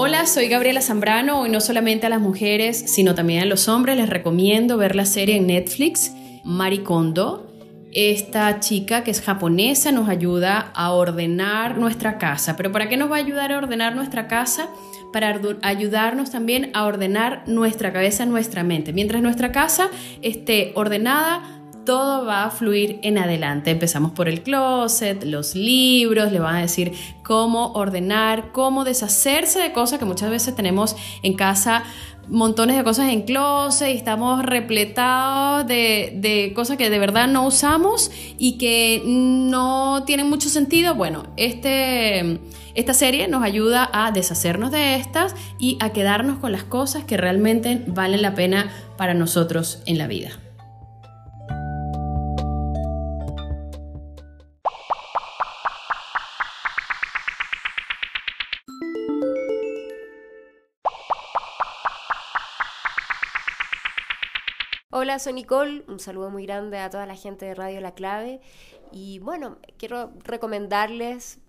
Hola, soy Gabriela Zambrano. Hoy no solamente a las mujeres, sino también a los hombres les recomiendo ver la serie en Netflix, Maricondo. Esta chica que es japonesa nos ayuda a ordenar nuestra casa. ¿Pero para qué nos va a ayudar a ordenar nuestra casa? Para ayudarnos también a ordenar nuestra cabeza, nuestra mente. Mientras nuestra casa esté ordenada, todo va a fluir en adelante. Empezamos por el closet, los libros, le van a decir cómo ordenar, cómo deshacerse de cosas que muchas veces tenemos en casa montones de cosas en closet y estamos repletados de, de, cosas que de verdad no usamos y que no tienen mucho sentido. Bueno, este, esta serie nos ayuda a deshacernos de estas y a quedarnos con las cosas que realmente valen la pena para nosotros en la vida. Hola, soy Nicole, un saludo muy grande a toda la gente de Radio La Clave. Y bueno, quiero recomendarles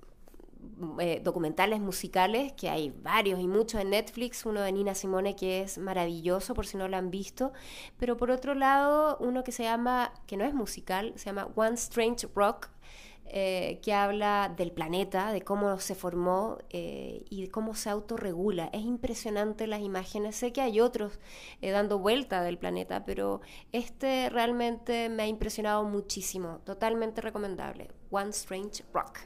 eh, documentales musicales, que hay varios y muchos en Netflix, uno de Nina Simone que es maravilloso por si no lo han visto, pero por otro lado uno que se llama, que no es musical, se llama One Strange Rock, eh, que habla del planeta, de cómo se formó eh, y de cómo se autorregula. Es impresionante las imágenes. Sé que hay otros eh, dando vuelta del planeta, pero este realmente me ha impresionado muchísimo. Totalmente recomendable. One Strange Rock.